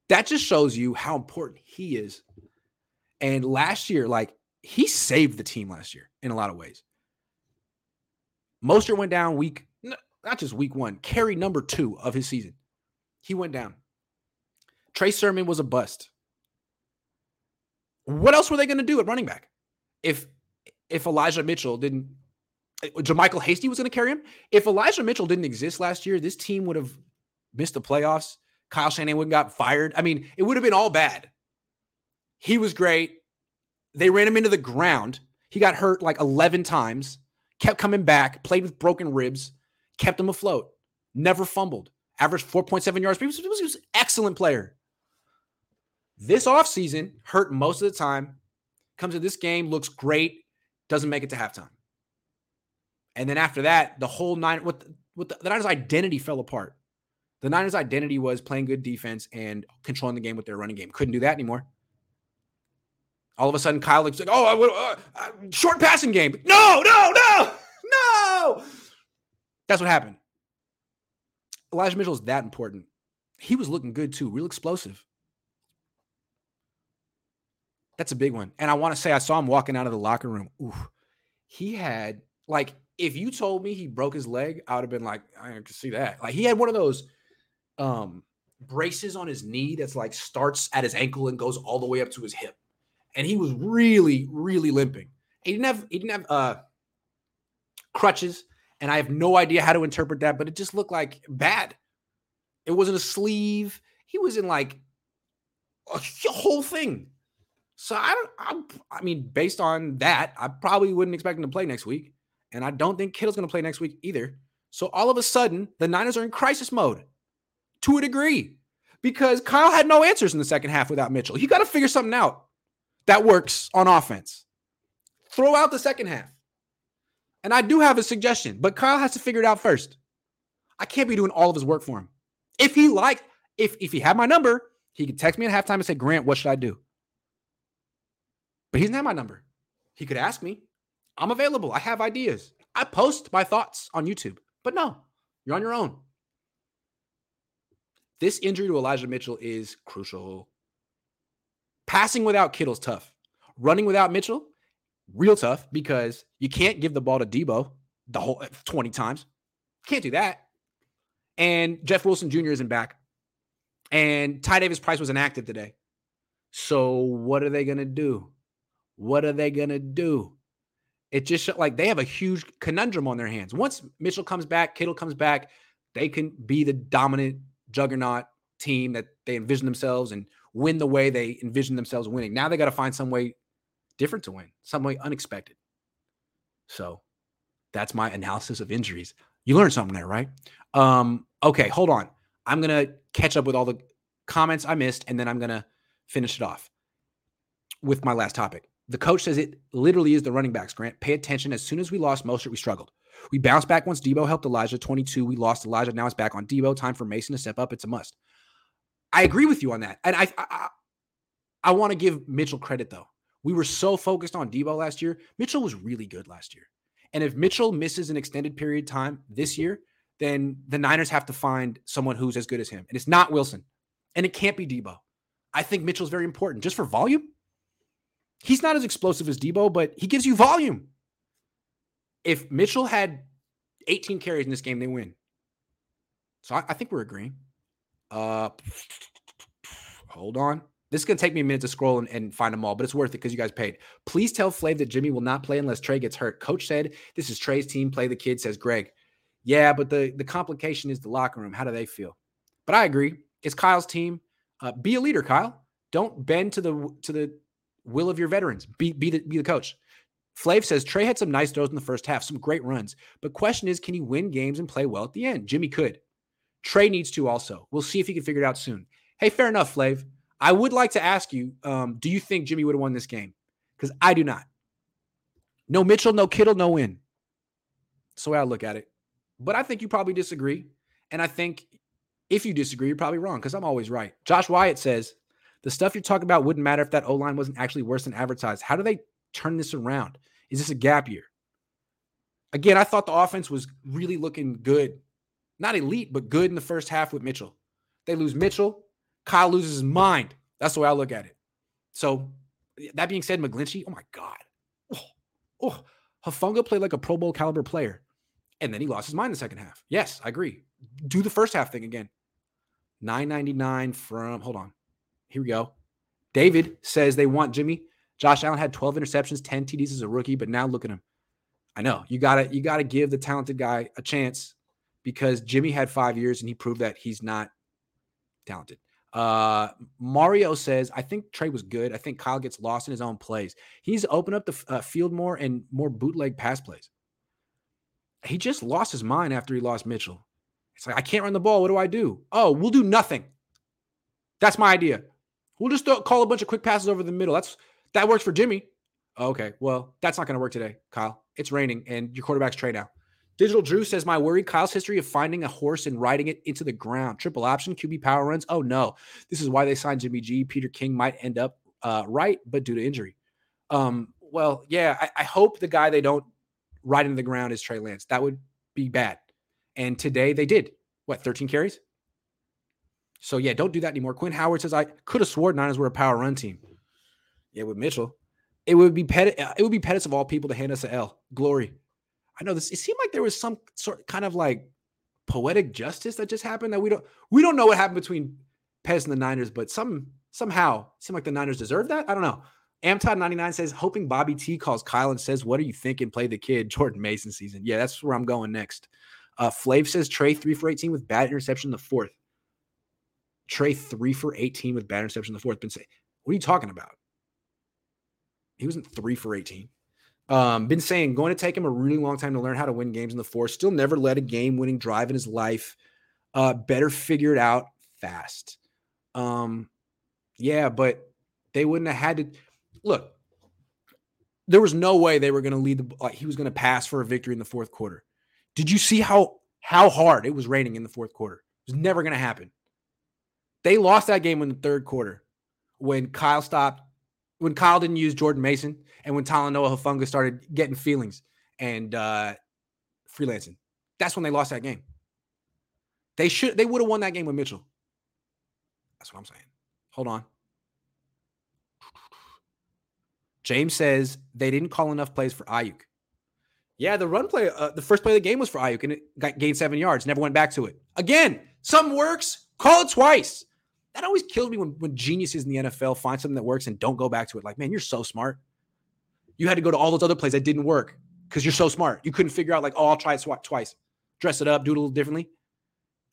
That just shows you how important he is. And last year, like he saved the team last year in a lot of ways. Mostert went down week, not just week one, carry number two of his season. He went down. Trey Sermon was a bust. What else were they going to do at running back? If if Elijah Mitchell didn't, eh, JaMycal Hasty was going to carry him. If Elijah Mitchell didn't exist last year, this team would have missed the playoffs. Kyle Shanahan got fired. I mean, it would have been all bad. He was great. They ran him into the ground. He got hurt like 11 times, kept coming back, played with broken ribs, kept him afloat, never fumbled, averaged 4.7 yards. He was, he was an excellent player. This offseason, hurt most of the time, comes to this game, looks great, doesn't make it to halftime. And then after that, the whole nine, what the, what the, the Niners' identity fell apart. The Niners' identity was playing good defense and controlling the game with their running game. Couldn't do that anymore. All of a sudden, Kyle looks like, oh, uh, uh, short passing game. No, no, no, no. That's what happened. Elijah Mitchell is that important. He was looking good too, real explosive. That's a big one. And I want to say I saw him walking out of the locker room. Ooh, he had like if you told me he broke his leg, I would have been like, I can see that. Like he had one of those um, braces on his knee that's like starts at his ankle and goes all the way up to his hip. And he was really, really limping. He didn't have he didn't have uh crutches, and I have no idea how to interpret that, but it just looked like bad. It wasn't a sleeve. He was in like a whole thing. So I don't. I, I mean, based on that, I probably wouldn't expect him to play next week, and I don't think Kittle's going to play next week either. So all of a sudden, the Niners are in crisis mode to a degree because Kyle had no answers in the second half without Mitchell. He got to figure something out that works on offense. Throw out the second half. And I do have a suggestion, but Kyle has to figure it out first. I can't be doing all of his work for him. If he liked, if if he had my number, he could text me at halftime and say, Grant, what should I do? But he doesn't have my number. He could ask me. I'm available. I have ideas. I post my thoughts on YouTube. But no, you're on your own. This injury to Elijah Mitchell is crucial. Passing without Kittle's tough. Running without Mitchell, real tough because you can't give the ball to Deebo the whole eh, 20 times. Can't do that. And Jeff Wilson Jr. isn't back. And Ty Davis Price was inactive today. So what are they going to do? What are they going to do? It just like they have a huge conundrum on their hands. Once Mitchell comes back, Kittle comes back, they can be the dominant juggernaut team that they envision themselves and win the way they envision themselves winning. Now they got to find some way different to win, some way unexpected. So That's my analysis of injuries. You learned something there, right? Um, okay, hold on. I'm gonna catch up with all the comments I missed, and then I'm gonna finish it off with my last topic. The coach says it literally is the running backs, Grant. Pay attention. As soon as we lost Mostert, we struggled. We bounced back once Deebo helped Elijah. 22. We lost Elijah. Now it's back on Deebo. Time for Mason to step up. It's a must. I agree with you on that. And I I, I want to give Mitchell credit though. We were so focused on Deebo last year. Mitchell was really good last year. And if Mitchell misses an extended period of time this year, then the Niners have to find someone who's as good as him. And it's not Wilson. And it can't be Deebo. I think Mitchell's very important just for volume. He's not as explosive as Deebo, but he gives you volume. If Mitchell had 18 carries in this game, they win. So I, I think we're agreeing. Uh, hold on. This is going to take me a minute to scroll and, and find them all, but it's worth it because you guys paid. Please tell Flav that Jimmy will not play unless Trey gets hurt. Coach said this is Trey's team. Play the kid, says Greg. Yeah, but the, the complication is the locker room. How do they feel? But I agree. It's Kyle's team. Uh, be a leader, Kyle. Don't bend to the to the will of your veterans. Be be the, be the coach. Flav says Trey had some nice throws in the first half, some great runs. But question is, can he win games and play well at the end? Jimmy could. Trey needs to also. We'll see if he can figure it out soon. Hey, fair enough, Flav. I would like to ask you, um, do you think Jimmy would have won this game? Because I do not. No Mitchell, no Kittle, no win. That's the way I look at it. But I think you probably disagree. And I think if you disagree, you're probably wrong because I'm always right. Josh Wyatt says the stuff you're talking about wouldn't matter if that O line wasn't actually worse than advertised. How do they turn this around? Is this a gap year? Again, I thought the offense was really looking good. Not elite, but good in the first half with Mitchell. They lose Mitchell. Kyle loses his mind. That's the way I look at it. So, that being said, McGlinchey, oh my God. Oh, oh, Hufanga played like a Pro Bowl caliber player. And then he lost his mind in the second half. Yes, I agree. Do the first half thing again. 999 from, hold on. Here we go. David says they want Jimmy. Josh Allen had 12 interceptions, 10 TDs as a rookie, but now look at him. I know you gotta you gotta give the talented guy a chance because Jimmy had five years and he proved that he's not talented. Uh, Mario says, I think Trey was good. I think Kyle gets lost in his own plays. He's opened up the uh, field more and more bootleg pass plays. He just lost his mind after he lost Mitchell. It's like, I can't run the ball. What do I do? Oh, we'll do nothing. That's my idea. We'll just call a bunch of quick passes over the middle. That's that works for Jimmy. Okay, well, that's not going to work today, Kyle. It's raining and your quarterback's Trey now. Digital Drew says, My worry Kyle's history of finding a horse and riding it into the ground. Triple option, QB power runs. Oh, no. This is why they signed Jimmy G. Peter King might end up uh, right, but due to injury. Um, well, yeah, I, I hope the guy they don't ride into the ground is Trey Lance. That would be bad. And today they did. What, 13 carries? So, yeah, don't do that anymore. Quinn Howard says, I could have sworn Niners were a power run team. Yeah, with Mitchell. It would be Pettis. It would be Pettis of all people to hand us a L. Glory. I know this. It seemed like there was some sort kind of like poetic justice that just happened that we don't we don't know what happened between Pez and the Niners, but some somehow seemed like the Niners deserve that. I don't know. Amtod99 says, hoping Bobby T calls Kyle and says, What are you thinking? Play the kid, Jordan Mason season. Yeah, that's where I'm going next. Uh, Flav says Trey three for 18 with bad interception in the fourth. Trey three for 18 with bad interception in the fourth. Been say, what are you talking about? He wasn't three for 18. Um, been saying going to take him a really long time to learn how to win games in the fourth. Still never led a game winning drive in his life. Uh, better figure it out fast. Um, yeah, but they wouldn't have had to look. There was no way they were going to lead the like he was going to pass for a victory in the fourth quarter. Did you see how how hard it was raining in the fourth quarter? It was never going to happen. They lost that game in the third quarter when Kyle stopped when Kyle didn't use Jordan Mason and when Talanoa Hufanga started getting feelings and uh, freelancing. That's when they lost that game. They should they would have won that game with Mitchell. That's what I'm saying. Hold on. James says they didn't call enough plays for Aiyuk. Yeah, the run play, uh, the first play of the game was for Aiyuk, and it got gained seven yards. Never went back to it. Again, something works. Call it twice that always kills me when, when geniuses in the NFL find something that works and don't go back to it. Like, man, you're so smart. You had to go to all those other plays that didn't work because you're so smart. You couldn't figure out, like, oh, I'll try it twice. Dress it up, do it a little differently.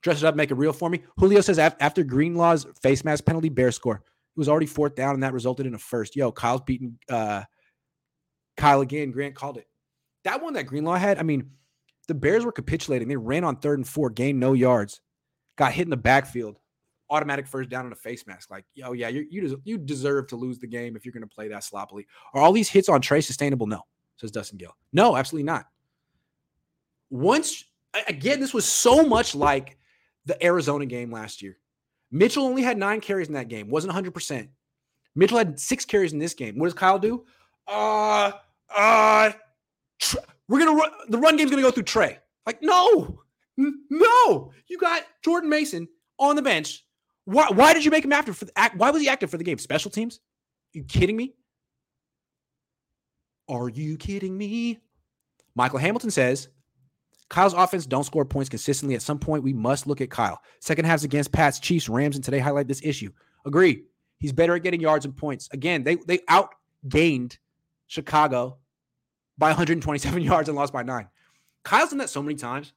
Dress it up, make it real for me. Julio says after Greenlaw's face mask penalty, bear score. It was already fourth down, and that resulted in a first. Yo, Kyle's beating uh, Kyle again. Grant called it. that one that Greenlaw had, I mean, the Bears were capitulating. They ran on third and four, gained no yards, got hit in the backfield, automatic first down on a face mask. Like, yo, yeah, you you, you deserve to lose the game if you're going to play that sloppily. Are all these hits on Trey sustainable? No, says Dustin Gill. No, absolutely not. Once again, this was so much like the Arizona game last year. Mitchell only had nine carries in that game, wasn't 100%. Mitchell had six carries in this game. What does Kyle do? Uh, uh, tr- we're gonna run the run game's gonna go through Trey. Like, no, no, you got Jordan Mason on the bench. Why, why did you make him after for the? Why was he active for the game? Special teams? Are you kidding me? Are you kidding me? Michael Hamilton says Kyle's offense don't score points consistently. At some point, we must look at Kyle. Second halves against Pats, Chiefs, Rams, and today highlight this issue. Agree. He's better at getting yards and points. Again, they they outgained Chicago by 127 yards and lost by nine. Kyle's done that so many times.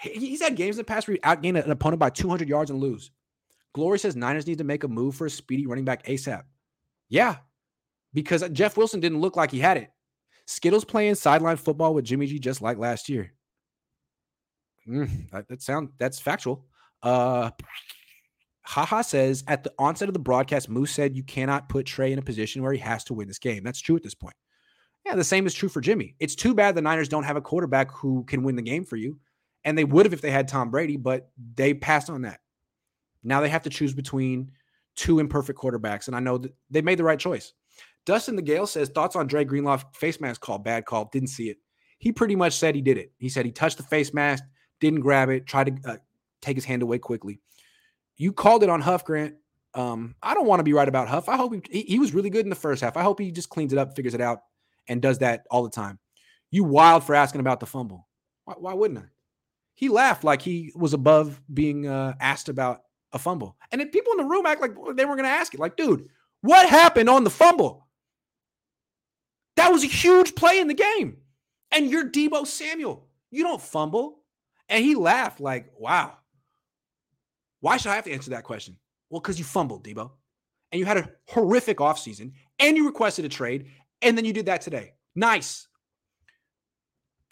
He's had games in the past where he outgained an opponent by 200 yards and lose. Glory says Niners need to make a move for a speedy running back ASAP. Yeah, because Jeff Wilson didn't look like he had it. Skittles playing sideline football with Jimmy G just like last year. Mm, that, that sound that's factual. Uh, Haha says at the onset of the broadcast, Moose said you cannot put Trey in a position where he has to win this game. That's true at this point. Yeah, the same is true for Jimmy. It's too bad the Niners don't have a quarterback who can win the game for you. And they would have if they had Tom Brady, but they passed on that. Now they have to choose between two imperfect quarterbacks. And I know that they made the right choice. Dustin the Gale says thoughts on Dre Greenlaw face mask call, bad call, didn't see it. He pretty much said he did it. He said he touched the face mask, didn't grab it, tried to uh, take his hand away quickly. You called it on Huff, Grant. Um, I don't want to be right about Huff. I hope he, he, was really good in the first half. I hope he just cleans it up, figures it out, and does that all the time. You wild for asking about the fumble. Why, why wouldn't I? He laughed like he was above being uh, asked about a fumble. And then people in the room act like they were going to ask it. Like, dude, what happened on the fumble? That was a huge play in the game. And you're Deebo Samuel. You don't fumble. And he laughed like, wow. Why should I have to answer that question? Well, because you fumbled, Deebo. And you had a horrific offseason and you requested a trade. And then you did that today. Nice.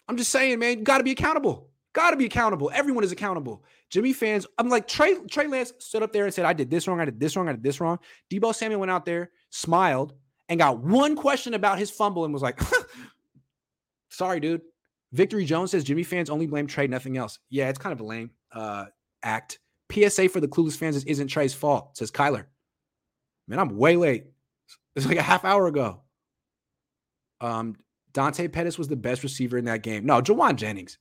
I'm just saying, man, you got to be accountable. Got to be accountable. Everyone is accountable. Jimmy fans, I'm like Trey. Trey Lance stood up there and said, "I did this wrong. I did this wrong. I did this wrong." Deebo Samuel went out there, smiled, and got one question about his fumble and was like, "Sorry, dude." Victory Jones says Jimmy fans only blame Trey, nothing else. Yeah, it's kind of a lame uh, act. PSA for the clueless fans is isn't Trey's fault, says Kyler. Man, I'm way late. It's like a half hour ago. Um, Dante Pettis was the best receiver in that game. No, Jauan Jennings.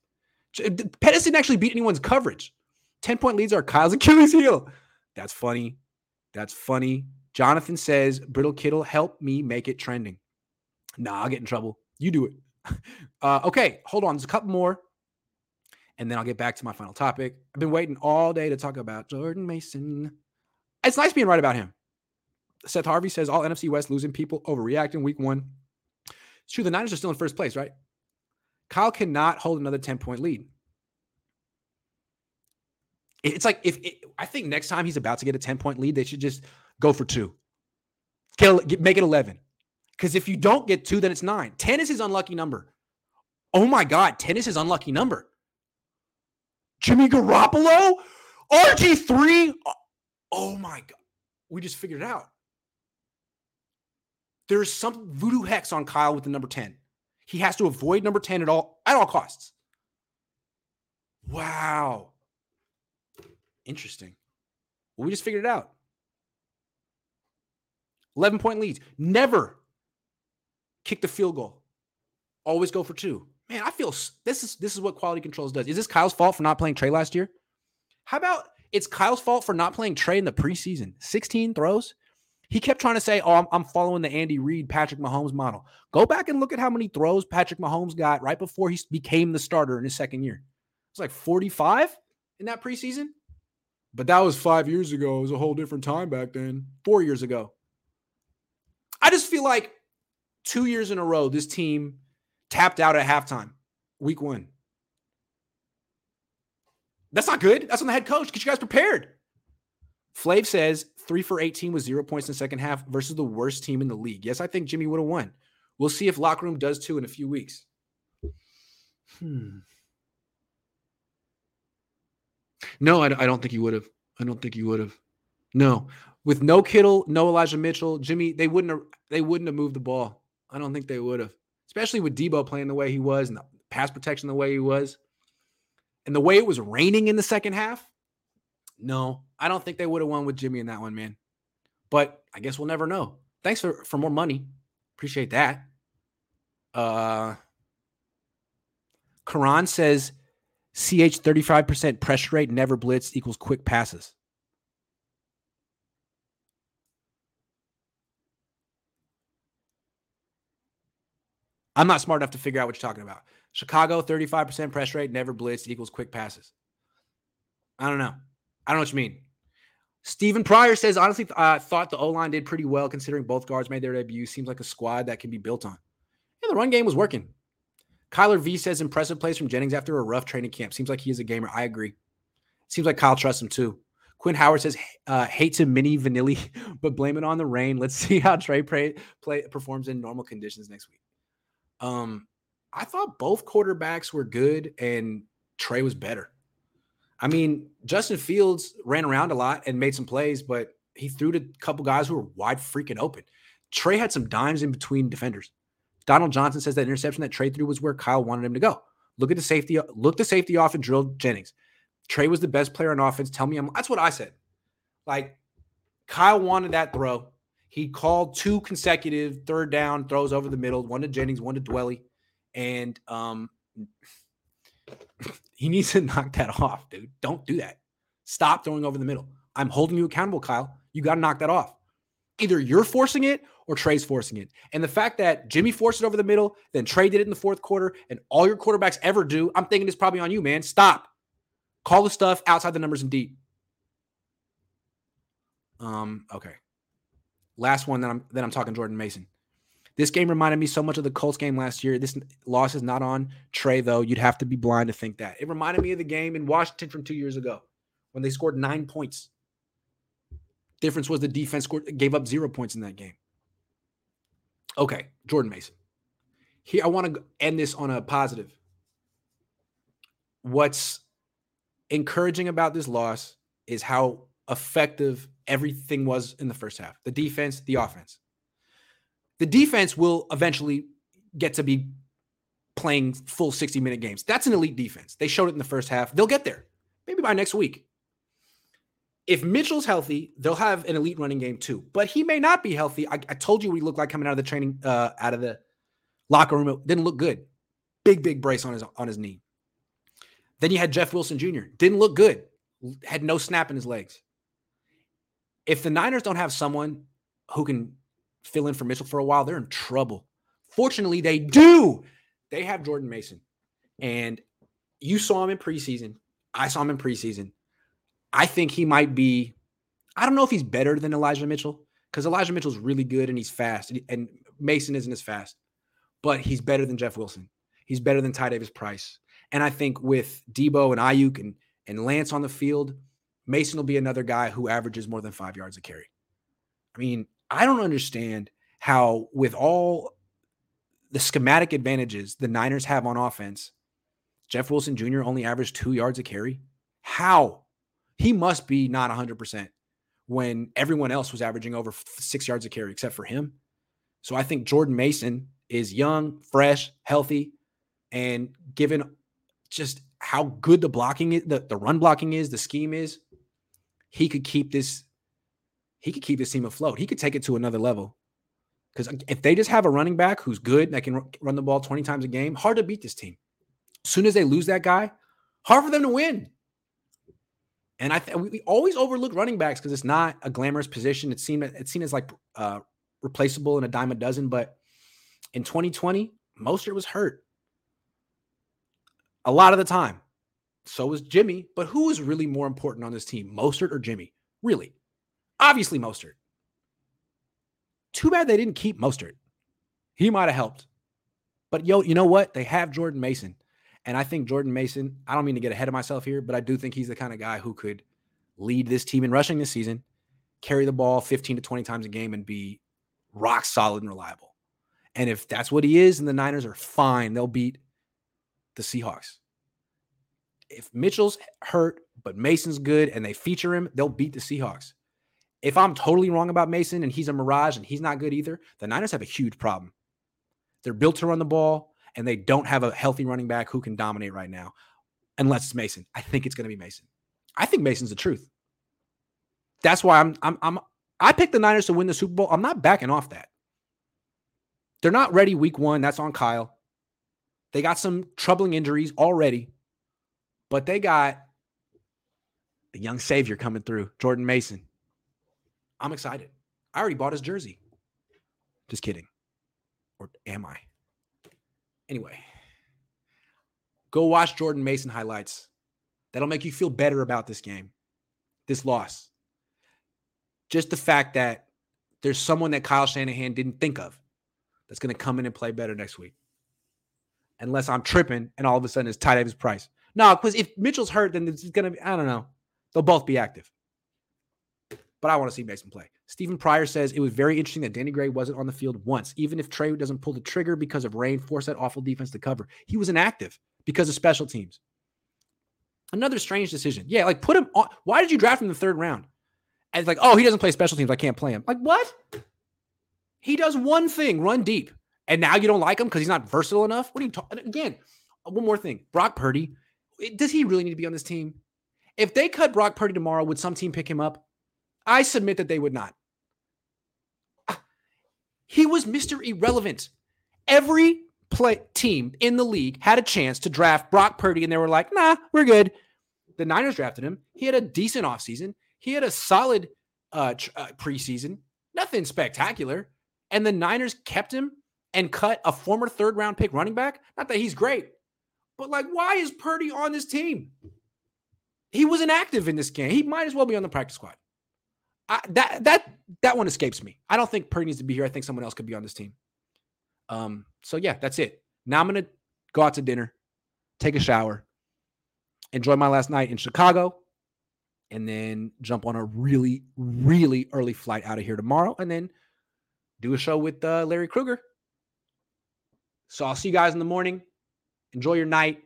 Pettis didn't actually beat anyone's coverage. 10 point leads are Kyle's Achilles heel. That's funny. That's funny. Jonathan says, Brittle Kittle, help me make it trending. Nah, I'll get in trouble. You do it. Uh, okay, hold on. There's a couple more. And then I'll get back to my final topic. I've been waiting all day to talk about Jordan Mason. It's nice being right about him. Seth Harvey says all NFC West losing people overreacting week one. It's true. The Niners are still in first place, right? Kyle cannot hold another 10 point lead. It's like if it, I think next time he's about to get a 10 point lead, they should just go for two. Get, get, make it 11. Because if you don't get two, then it's nine. 10 is his unlucky number. Oh my God, 10 is his unlucky number. Jimmy Garoppolo? RG3? Oh my God. We just figured it out. There's some voodoo hex on Kyle with the number 10. He has to avoid number 10 at all at all costs. Wow. Interesting. Well, we just figured it out. 11 point leads. Never kick the field goal. Always go for two. Man, I feel this is this is what quality controls does. Is this Kyle's fault for not playing Trey last year? How about it's Kyle's fault for not playing Trey in the preseason? 16 throws. He kept trying to say, "Oh, I'm, I'm following the Andy Reid, Patrick Mahomes model." Go back and look at how many throws Patrick Mahomes got right before he became the starter in his second year. It's like 45 in that preseason. But that was five years ago. It was a whole different time back then. Four years ago. I just feel like two years in a row, this team tapped out at halftime, week one. That's not good. That's on the head coach. Get you guys prepared. Flav says three for 18 with zero points in the second half versus the worst team in the league. Yes, I think Jimmy would have won. We'll see if locker room does too in a few weeks. Hmm. No, I, I don't think he would have. I don't think he would have. No, with no Kittle, no Elijah Mitchell, Jimmy, they wouldn't have. They wouldn't have moved the ball. I don't think they would have, especially with Deebo playing the way he was and the pass protection the way he was, and the way it was raining in the second half. No, I don't think they would have won with Jimmy in that one, man. But I guess we'll never know. Thanks for for more money. Appreciate that. Uh Quran says CH 35% pressure rate, never blitz equals quick passes. I'm not smart enough to figure out what you're talking about. Chicago, 35% pressure rate, never blitz equals quick passes. I don't know. I don't know what you mean. Stephen Pryor says, honestly, I thought the O line did pretty well considering both guards made their debut. Seems like a squad that can be built on. Yeah, the run game was working. Kyler V says impressive plays from Jennings after a rough training camp. Seems like he is a gamer. I agree. Seems like Kyle trusts him too. Quinn Howard says uh, hate to Milli Vanilli, but blame it on the rain. Let's see how Trey play, play performs in normal conditions next week. Um, I thought both quarterbacks were good and Trey was better. I mean, Justin Fields ran around a lot and made some plays, but he threw to a couple guys who were wide freaking open. Trey had some dimes in between defenders. Donald Johnson says that interception that Trey threw was where Kyle wanted him to go. Look at the safety. Look the safety off and drill Jennings. Trey was the best player on offense. Tell me, I'm, that's what I said. Like Kyle wanted that throw. He called two consecutive third down throws over the middle, one to Jennings, one to Dwelley. and um, he needs to knock that off, dude. Don't do that. Stop throwing over the middle. I'm holding you accountable, Kyle. You got to knock that off. Either you're forcing it or Trey's forcing it. And the fact that Jimmy forced it over the middle, then Trey did it in the fourth quarter, and all your quarterbacks ever do, I'm thinking it's probably on you, man. Stop. Call the stuff outside the numbers and deep. Um, okay. Last one that I'm that I'm talking Jordan Mason. This game reminded me so much of the Colts game last year. This loss is not on Trey, though. You'd have to be blind to think that. It reminded me of the game in Washington from two years ago when they scored nine points. Difference was the defense scored, gave up zero points in that game. Okay, Jordan Mason. Here, I want to end this on a positive. What's encouraging about this loss is how effective everything was in the first half the defense, the offense the defense will eventually get to be playing full 60 minute games. That's an elite defense. They showed it in the first half. They'll get there, maybe by next week. If Mitchell's healthy, they'll have an elite running game too. But he may not be healthy. I, I told you he looked like coming out of the training, uh, out of the locker room. It didn't look good. Big, big brace on his on his knee. Then you had Jeff Wilson Jr. Didn't look good. Had no snap in his legs. If the Niners don't have someone who can fill in for Mitchell for a while, they're in trouble. Fortunately, they do. They have Jordan Mason. And you saw him in preseason. I saw him in preseason. I think he might be, I don't know if he's better than Elijah Mitchell because Elijah Mitchell's really good and he's fast. And Mason isn't as fast, but he's better than Jeff Wilson. He's better than Ty Davis Price. And I think with Deebo and Aiyuk and, and Lance on the field, Mason will be another guy who averages more than five yards a carry. I mean, I don't understand how, with all the schematic advantages the Niners have on offense, Jeff Wilson Jr. only averaged two yards a carry. How? He must be not 100% when everyone else was averaging over six yards a carry except for him. So I think Jordan Mason is young, fresh, healthy, and given just how good the blocking is, the, the run blocking is, the scheme is, he could keep this he could keep his team afloat. He could take it to another level. Because if they just have a running back who's good that can run the ball 20 times a game, hard to beat this team. As soon as they lose that guy, hard for them to win. And I th- we always overlook running backs because it's not a glamorous position. It's seen it's seen as like uh, replaceable in a dime a dozen. But in 2020, Mostert was hurt a lot of the time. So was Jimmy. But who is really more important on this team, Mostert or Jimmy? Really? Obviously, Mostert. Too bad they didn't keep Mostert. He might have helped. But yo, you know what? They have Jordan Mason. And I think Jordan Mason, I don't mean to get ahead of myself here, but I do think he's the kind of guy who could lead this team in rushing this season, carry the ball 15 to 20 times a game, and be rock solid and reliable. And if that's what he is, and the Niners are fine, they'll beat the Seahawks. If Mitchell's hurt, but Mason's good and they feature him, they'll beat the Seahawks. If I'm totally wrong about Mason and he's a mirage and he's not good either, the Niners have a huge problem. They're built to run the ball and they don't have a healthy running back who can dominate right now, unless it's Mason. I think it's going to be Mason. I think Mason's the truth. That's why I'm I'm I'm I picked the Niners to win the Super Bowl. I'm not backing off that. They're not ready week one. That's on Kyle. They got some troubling injuries already, but they got the young savior coming through, Jordan Mason. I'm excited. I already bought his jersey. Just kidding. Or am I? Anyway, go watch Jordan Mason highlights. That'll make you feel better about this game, this loss. Just the fact that there's someone that Kyle Shanahan didn't think of that's going to come in and play better next week. Unless I'm tripping and all of a sudden it's Ty Davis Price. No, because if Mitchell's hurt, then it's going to be, I don't know. They'll both be active. But I want to see Mason play. Stephen Pryor says it was very interesting that Danny Gray wasn't on the field once. Even if Trey doesn't pull the trigger because of rain, force that awful defense to cover. He was inactive because of special teams. Another strange decision. Yeah, like put him on. Why did you draft him in the third round? And it's like, oh, he doesn't play special teams. I can't play him. Like, what? He does one thing run deep. And now you don't like him because he's not versatile enough? What are you talking? Again, one more thing. Brock Purdy, does he really need to be on this team? If they cut Brock Purdy tomorrow, would some team pick him up? I submit that they would not. Ah, he was Mr. Irrelevant. Every play team in the league had a chance to draft Brock Purdy, and they were like, nah, we're good. The Niners drafted him. He had a decent offseason. He had a solid uh, tr- uh, preseason, nothing spectacular. And the Niners kept him and cut a former third round pick running back. Not that he's great, but like, why is Purdy on this team? He was inactive in this game. He might as well be on the practice squad. That that that one escapes me. I don't think Purdy needs to be here. I think someone else could be on this team. Um. So yeah, that's it. Now I'm gonna go out to dinner, take a shower, enjoy my last night in Chicago, and then jump on a really really early flight out of here tomorrow, and then do a show with uh, Larry Krueger. So I'll see you guys in the morning. Enjoy your night.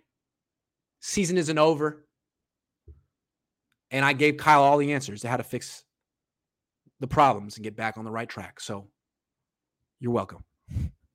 Season isn't over. And I gave Kyle all the answers to how to fix the problems and get back on the right track. So you're welcome.